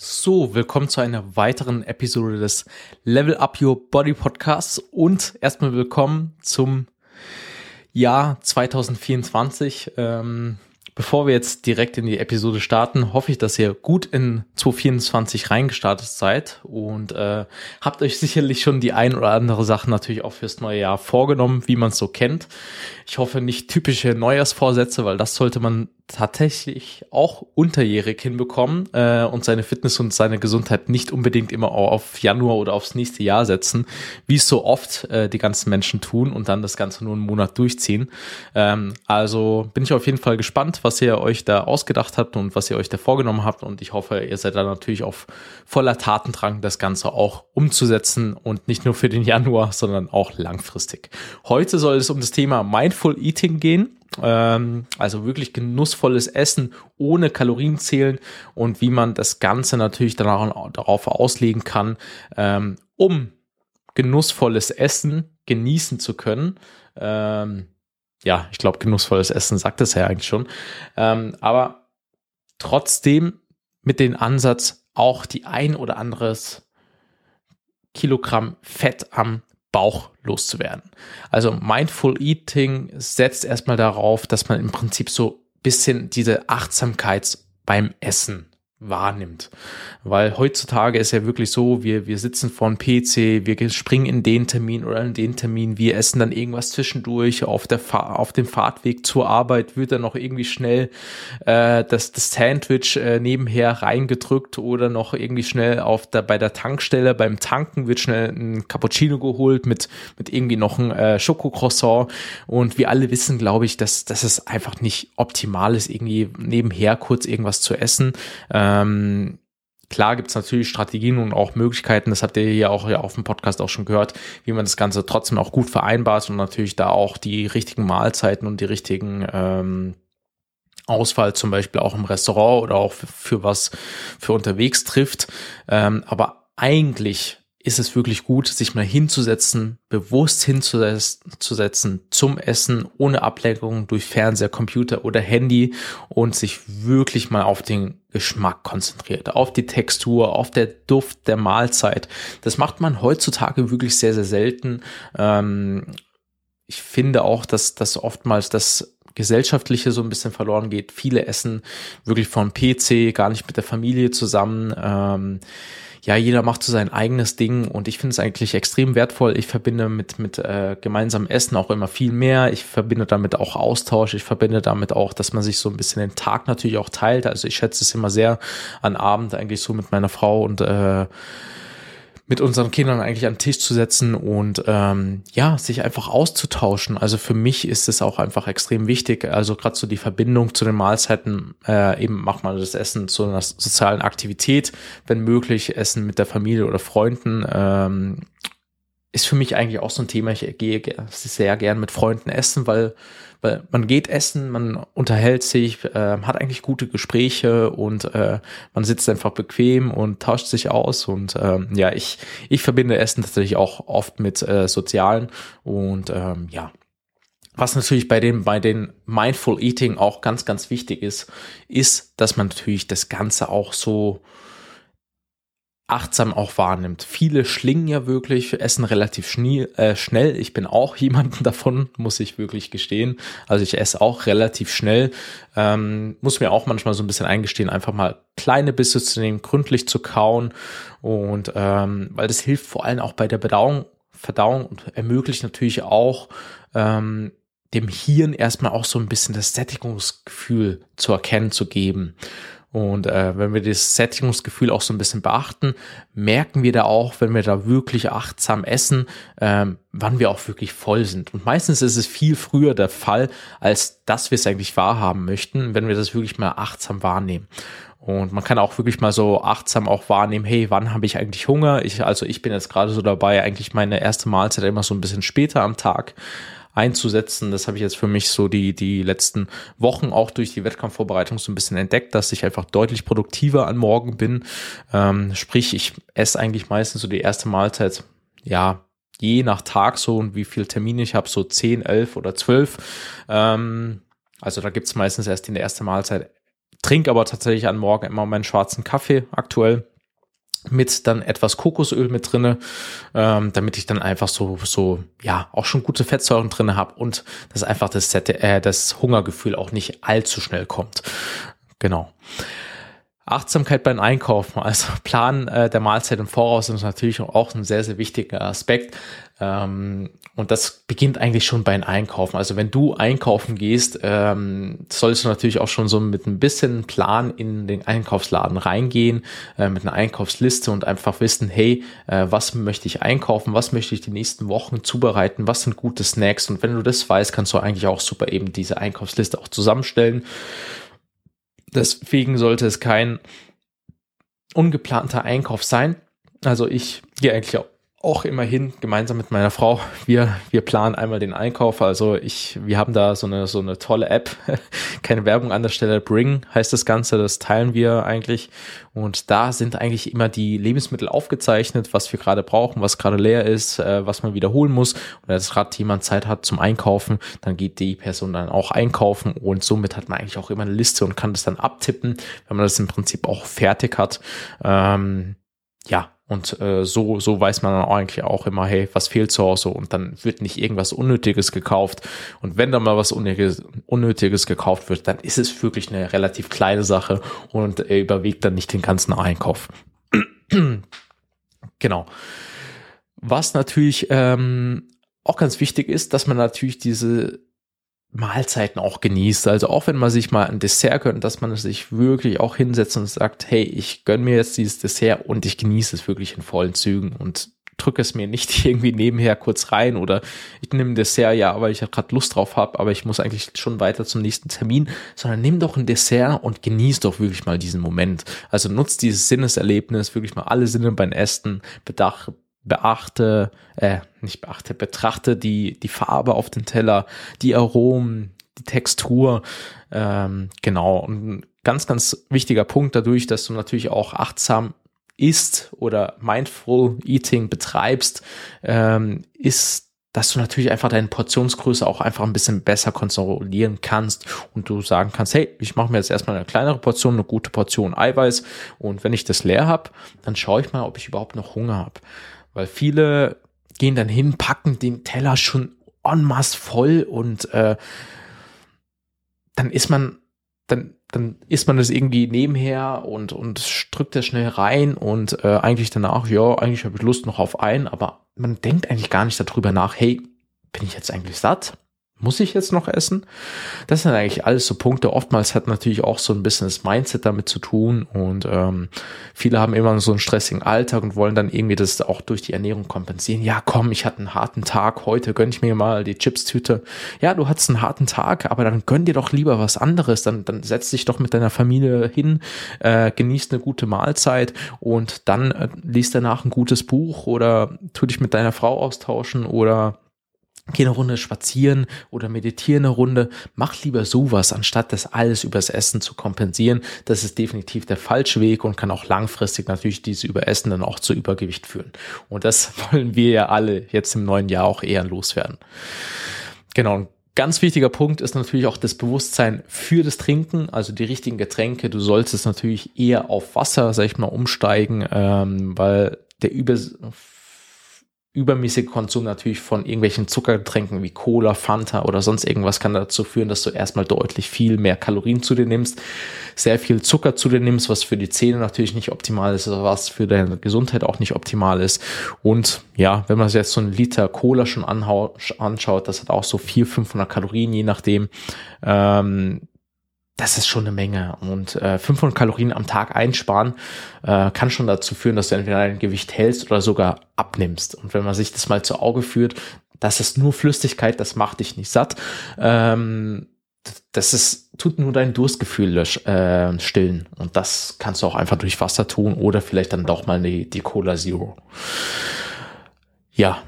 So, willkommen zu einer weiteren Episode des Level Up Your Body Podcasts und erstmal willkommen zum Jahr 2024. Ähm, Bevor wir jetzt direkt in die Episode starten, hoffe ich, dass ihr gut in 2024 reingestartet seid und äh, habt euch sicherlich schon die ein oder andere Sache natürlich auch fürs neue Jahr vorgenommen, wie man es so kennt. Ich hoffe nicht typische Neujahrsvorsätze, weil das sollte man tatsächlich auch unterjährig hinbekommen äh, und seine Fitness und seine Gesundheit nicht unbedingt immer auf Januar oder aufs nächste Jahr setzen, wie es so oft äh, die ganzen Menschen tun und dann das Ganze nur einen Monat durchziehen. Ähm, also bin ich auf jeden Fall gespannt, was ihr euch da ausgedacht habt und was ihr euch da vorgenommen habt und ich hoffe, ihr seid da natürlich auf voller Tatendrang, das Ganze auch umzusetzen und nicht nur für den Januar, sondern auch langfristig. Heute soll es um das Thema Mindful Eating gehen ähm, also wirklich genussvolles Essen ohne Kalorien zählen und wie man das Ganze natürlich danach, darauf auslegen kann, ähm, um genussvolles Essen genießen zu können. Ähm, ja, ich glaube, genussvolles Essen sagt es ja eigentlich schon. Ähm, aber trotzdem mit dem Ansatz, auch die ein oder anderes Kilogramm Fett am Bauch loszuwerden. Also Mindful Eating setzt erstmal darauf, dass man im Prinzip so bisschen diese Achtsamkeit beim Essen wahrnimmt. Weil heutzutage ist ja wirklich so, wir, wir sitzen vor dem PC, wir springen in den Termin oder in den Termin, wir essen dann irgendwas zwischendurch, auf, der auf dem Fahrtweg zur Arbeit wird dann noch irgendwie schnell äh, das, das Sandwich äh, nebenher reingedrückt oder noch irgendwie schnell auf der, bei der Tankstelle beim Tanken wird schnell ein Cappuccino geholt mit, mit irgendwie noch ein äh, Schokocroissant und wir alle wissen, glaube ich, dass, dass es einfach nicht optimal ist, irgendwie nebenher kurz irgendwas zu essen. Äh, ähm, Klar gibt es natürlich Strategien und auch Möglichkeiten, das habt ihr ja auch ja auf dem Podcast auch schon gehört, wie man das Ganze trotzdem auch gut vereinbart und natürlich da auch die richtigen Mahlzeiten und die richtigen ähm, Auswahl zum Beispiel auch im Restaurant oder auch für, für was für unterwegs trifft. Ähm, aber eigentlich ist es wirklich gut, sich mal hinzusetzen, bewusst hinzusetzen zum Essen, ohne Ablenkung durch Fernseher, Computer oder Handy und sich wirklich mal auf den Geschmack konzentriert, auf die Textur, auf der Duft der Mahlzeit. Das macht man heutzutage wirklich sehr, sehr selten. Ähm, ich finde auch, dass das oftmals das Gesellschaftliche so ein bisschen verloren geht. Viele essen wirklich vom PC, gar nicht mit der Familie zusammen. Ähm, ja, jeder macht so sein eigenes Ding und ich finde es eigentlich extrem wertvoll. Ich verbinde mit, mit äh, gemeinsamem Essen auch immer viel mehr. Ich verbinde damit auch Austausch. Ich verbinde damit auch, dass man sich so ein bisschen den Tag natürlich auch teilt. Also ich schätze es immer sehr an Abend eigentlich so mit meiner Frau und äh, mit unseren Kindern eigentlich an den Tisch zu setzen und ähm, ja, sich einfach auszutauschen. Also für mich ist es auch einfach extrem wichtig. Also gerade so die Verbindung zu den Mahlzeiten, äh, eben macht man das Essen zu einer sozialen Aktivität, wenn möglich, Essen mit der Familie oder Freunden. Ähm, ist für mich eigentlich auch so ein Thema. Ich gehe sehr gern mit Freunden essen, weil weil man geht essen, man unterhält sich, äh, hat eigentlich gute Gespräche und äh, man sitzt einfach bequem und tauscht sich aus. Und ähm, ja, ich, ich verbinde Essen tatsächlich auch oft mit äh, Sozialen. Und ähm, ja, was natürlich bei den, bei den Mindful Eating auch ganz, ganz wichtig ist, ist, dass man natürlich das Ganze auch so achtsam auch wahrnimmt. Viele schlingen ja wirklich, essen relativ schnie, äh, schnell. Ich bin auch jemand davon, muss ich wirklich gestehen. Also ich esse auch relativ schnell. Ähm, muss mir auch manchmal so ein bisschen eingestehen, einfach mal kleine Bisse zu nehmen, gründlich zu kauen. Und ähm, weil das hilft vor allem auch bei der Bedauung, Verdauung und ermöglicht natürlich auch ähm, dem Hirn erstmal auch so ein bisschen das Sättigungsgefühl zu erkennen zu geben. Und äh, wenn wir das Sättigungsgefühl auch so ein bisschen beachten, merken wir da auch, wenn wir da wirklich achtsam essen, ähm, wann wir auch wirklich voll sind. Und meistens ist es viel früher der Fall, als dass wir es eigentlich wahrhaben möchten, wenn wir das wirklich mal achtsam wahrnehmen. Und man kann auch wirklich mal so achtsam auch wahrnehmen, hey, wann habe ich eigentlich Hunger? Ich, also ich bin jetzt gerade so dabei, eigentlich meine erste Mahlzeit immer so ein bisschen später am Tag einzusetzen. Das habe ich jetzt für mich so die, die letzten Wochen auch durch die Wettkampfvorbereitung so ein bisschen entdeckt, dass ich einfach deutlich produktiver an Morgen bin. Ähm, sprich, ich esse eigentlich meistens so die erste Mahlzeit, ja, je nach Tag so und wie viel Termine ich habe, so 10, 11 oder 12. Ähm, also da gibt's meistens erst in der ersten Mahlzeit trinke aber tatsächlich an Morgen immer meinen schwarzen Kaffee aktuell mit dann etwas Kokosöl mit drinne, ähm, damit ich dann einfach so so ja auch schon gute Fettsäuren drinne habe und dass einfach das äh, das Hungergefühl auch nicht allzu schnell kommt. Genau. Achtsamkeit beim Einkaufen, also Plan äh, der Mahlzeit im Voraus ist natürlich auch ein sehr, sehr wichtiger Aspekt. Ähm, und das beginnt eigentlich schon beim Einkaufen. Also wenn du einkaufen gehst, ähm, solltest du natürlich auch schon so mit ein bisschen Plan in den Einkaufsladen reingehen, äh, mit einer Einkaufsliste und einfach wissen, hey, äh, was möchte ich einkaufen, was möchte ich die nächsten Wochen zubereiten, was sind gute Snacks. Und wenn du das weißt, kannst du eigentlich auch super eben diese Einkaufsliste auch zusammenstellen. Deswegen sollte es kein ungeplanter Einkauf sein. Also ich gehe eigentlich auch auch immerhin gemeinsam mit meiner Frau. Wir, wir planen einmal den Einkauf. Also ich, wir haben da so eine, so eine tolle App. Keine Werbung an der Stelle. Bring heißt das Ganze. Das teilen wir eigentlich. Und da sind eigentlich immer die Lebensmittel aufgezeichnet, was wir gerade brauchen, was gerade leer ist, äh, was man wiederholen muss. Und wenn gerade jemand Zeit hat zum Einkaufen, dann geht die Person dann auch einkaufen. Und somit hat man eigentlich auch immer eine Liste und kann das dann abtippen, wenn man das im Prinzip auch fertig hat. Ähm, ja, und äh, so, so weiß man dann eigentlich auch immer, hey, was fehlt zu Hause? Und dann wird nicht irgendwas Unnötiges gekauft. Und wenn da mal was Unnötiges, Unnötiges gekauft wird, dann ist es wirklich eine relativ kleine Sache und überwiegt dann nicht den ganzen Einkauf. genau. Was natürlich ähm, auch ganz wichtig ist, dass man natürlich diese Mahlzeiten auch genießt. Also auch wenn man sich mal ein Dessert gönnt, dass man sich wirklich auch hinsetzt und sagt, hey, ich gönn mir jetzt dieses Dessert und ich genieße es wirklich in vollen Zügen und drücke es mir nicht irgendwie nebenher kurz rein oder ich nehme ein Dessert, ja, weil ich gerade Lust drauf habe, aber ich muss eigentlich schon weiter zum nächsten Termin, sondern nimm doch ein Dessert und genieß doch wirklich mal diesen Moment. Also nutzt dieses Sinneserlebnis, wirklich mal alle Sinne beim Essen, bedach, beachte, äh, nicht beachte, betrachte die, die Farbe auf den Teller, die Aromen, die Textur, ähm, genau. Und ein ganz, ganz wichtiger Punkt dadurch, dass du natürlich auch achtsam isst oder mindful eating betreibst, ähm, ist dass du natürlich einfach deine Portionsgröße auch einfach ein bisschen besser kontrollieren kannst und du sagen kannst, hey, ich mache mir jetzt erstmal eine kleinere Portion, eine gute Portion Eiweiß und wenn ich das leer habe, dann schaue ich mal, ob ich überhaupt noch Hunger habe. Weil viele gehen dann hin, packen den Teller schon en masse voll und äh, dann ist man, dann, dann isst man das irgendwie nebenher und, und drückt das schnell rein und äh, eigentlich danach, ja, eigentlich habe ich Lust noch auf einen, aber man denkt eigentlich gar nicht darüber nach, hey, bin ich jetzt eigentlich satt? Muss ich jetzt noch essen? Das sind eigentlich alles so Punkte. Oftmals hat natürlich auch so ein bisschen das Mindset damit zu tun und ähm, viele haben immer so einen stressigen Alltag und wollen dann irgendwie das auch durch die Ernährung kompensieren. Ja, komm, ich hatte einen harten Tag, heute gönn ich mir mal die Chipstüte. Ja, du hattest einen harten Tag, aber dann gönn dir doch lieber was anderes. Dann, dann setz dich doch mit deiner Familie hin, äh, genießt eine gute Mahlzeit und dann äh, liest danach ein gutes Buch oder tu dich mit deiner Frau austauschen oder geh eine Runde spazieren oder meditiere eine Runde. Mach lieber sowas, anstatt das alles übers Essen zu kompensieren. Das ist definitiv der falsche Weg und kann auch langfristig natürlich diese Überessen dann auch zu Übergewicht führen. Und das wollen wir ja alle jetzt im neuen Jahr auch eher loswerden. Genau. Ein ganz wichtiger Punkt ist natürlich auch das Bewusstsein für das Trinken, also die richtigen Getränke. Du solltest natürlich eher auf Wasser, sag ich mal, umsteigen, ähm, weil der Über übermäßige Konsum natürlich von irgendwelchen Zuckergetränken wie Cola, Fanta oder sonst irgendwas kann dazu führen, dass du erstmal deutlich viel mehr Kalorien zu dir nimmst, sehr viel Zucker zu dir nimmst, was für die Zähne natürlich nicht optimal ist, was für deine Gesundheit auch nicht optimal ist. Und ja, wenn man sich jetzt so einen Liter Cola schon anschaut, das hat auch so 400, 500 Kalorien, je nachdem. Ähm, das ist schon eine Menge. Und äh, 500 Kalorien am Tag einsparen äh, kann schon dazu führen, dass du entweder dein Gewicht hältst oder sogar abnimmst. Und wenn man sich das mal zu Auge führt, das ist nur Flüssigkeit, das macht dich nicht satt. Ähm, das ist, tut nur dein Durstgefühl äh, stillen. Und das kannst du auch einfach durch Wasser tun oder vielleicht dann doch mal die, die Cola Zero. Ja,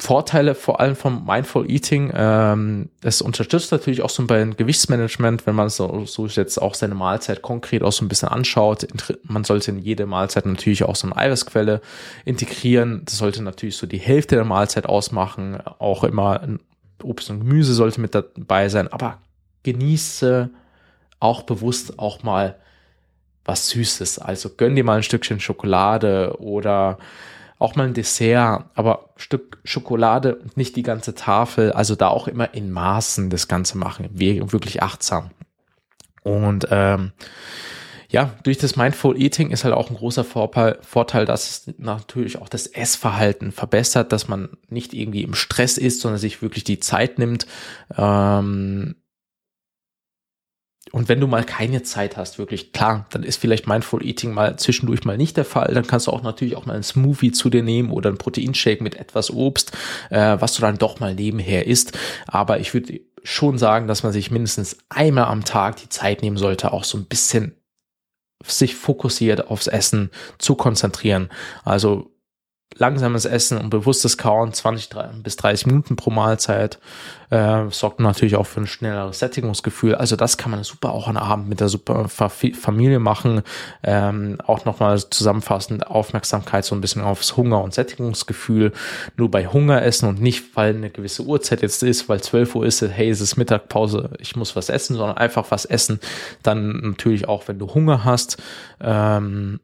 Vorteile vor allem vom Mindful Eating. Ähm, es unterstützt natürlich auch so beim Gewichtsmanagement, wenn man so, so jetzt auch seine Mahlzeit konkret auch so ein bisschen anschaut. Man sollte in jede Mahlzeit natürlich auch so eine Eiweißquelle integrieren. Das sollte natürlich so die Hälfte der Mahlzeit ausmachen. Auch immer Obst und Gemüse sollte mit dabei sein. Aber genieße auch bewusst auch mal was Süßes. Also gönn dir mal ein Stückchen Schokolade oder auch mal ein Dessert, aber Stück Schokolade und nicht die ganze Tafel. Also da auch immer in Maßen das Ganze machen, wirklich achtsam. Und ähm, ja, durch das Mindful Eating ist halt auch ein großer Vorteil, dass es natürlich auch das Essverhalten verbessert, dass man nicht irgendwie im Stress ist, sondern sich wirklich die Zeit nimmt. Ähm, und wenn du mal keine Zeit hast, wirklich klar, dann ist vielleicht Mindful Eating mal zwischendurch mal nicht der Fall. Dann kannst du auch natürlich auch mal einen Smoothie zu dir nehmen oder einen Proteinshake mit etwas Obst, äh, was du dann doch mal nebenher isst. Aber ich würde schon sagen, dass man sich mindestens einmal am Tag die Zeit nehmen sollte, auch so ein bisschen sich fokussiert aufs Essen zu konzentrieren. Also langsames Essen und bewusstes Kauen, 20 bis 30 Minuten pro Mahlzeit, äh, sorgt natürlich auch für ein schnelleres Sättigungsgefühl. Also das kann man super auch an Abend mit der super Familie machen. Ähm, auch nochmal zusammenfassend Aufmerksamkeit so ein bisschen aufs Hunger- und Sättigungsgefühl. Nur bei Hunger essen und nicht, weil eine gewisse Uhrzeit jetzt ist, weil 12 Uhr ist, hey, es ist Mittagpause, ich muss was essen, sondern einfach was essen. Dann natürlich auch, wenn du Hunger hast. Ähm,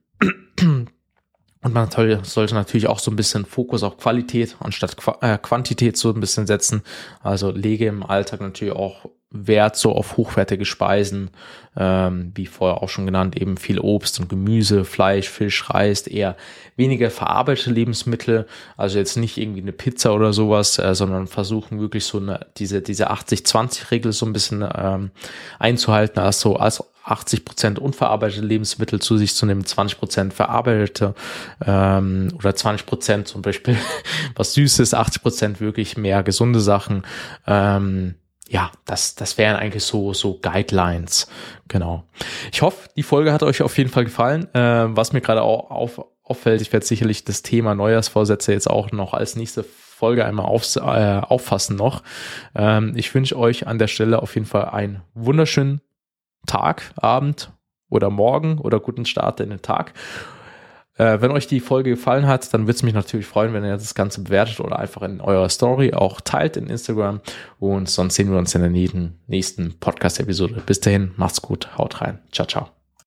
und man sollte natürlich auch so ein bisschen Fokus auf Qualität anstatt äh, Quantität so ein bisschen setzen. Also lege im Alltag natürlich auch Wert so auf hochwertige Speisen, ähm, wie vorher auch schon genannt, eben viel Obst und Gemüse, Fleisch, Fisch, Reis, eher weniger verarbeitete Lebensmittel, also jetzt nicht irgendwie eine Pizza oder sowas, äh, sondern versuchen wirklich so eine, diese, diese 80-20-Regel so ein bisschen ähm, einzuhalten, also als 80 Prozent unverarbeitete Lebensmittel zu sich zu nehmen, 20 Prozent verarbeitete ähm, oder 20 Prozent zum Beispiel was Süßes, 80 Prozent wirklich mehr gesunde Sachen. Ähm, ja, das, das wären eigentlich so, so Guidelines. Genau. Ich hoffe, die Folge hat euch auf jeden Fall gefallen. Äh, was mir gerade auch auf, auffällt, ich werde sicherlich das Thema Neujahrsvorsätze jetzt auch noch als nächste Folge einmal auf, äh, auffassen noch. Ähm, ich wünsche euch an der Stelle auf jeden Fall einen wunderschönen Tag, Abend oder Morgen oder guten Start in den Tag. Äh, wenn euch die Folge gefallen hat, dann würde es mich natürlich freuen, wenn ihr das Ganze bewertet oder einfach in eurer Story auch teilt in Instagram. Und sonst sehen wir uns in der nächsten Podcast-Episode. Bis dahin, macht's gut, haut rein. Ciao, ciao.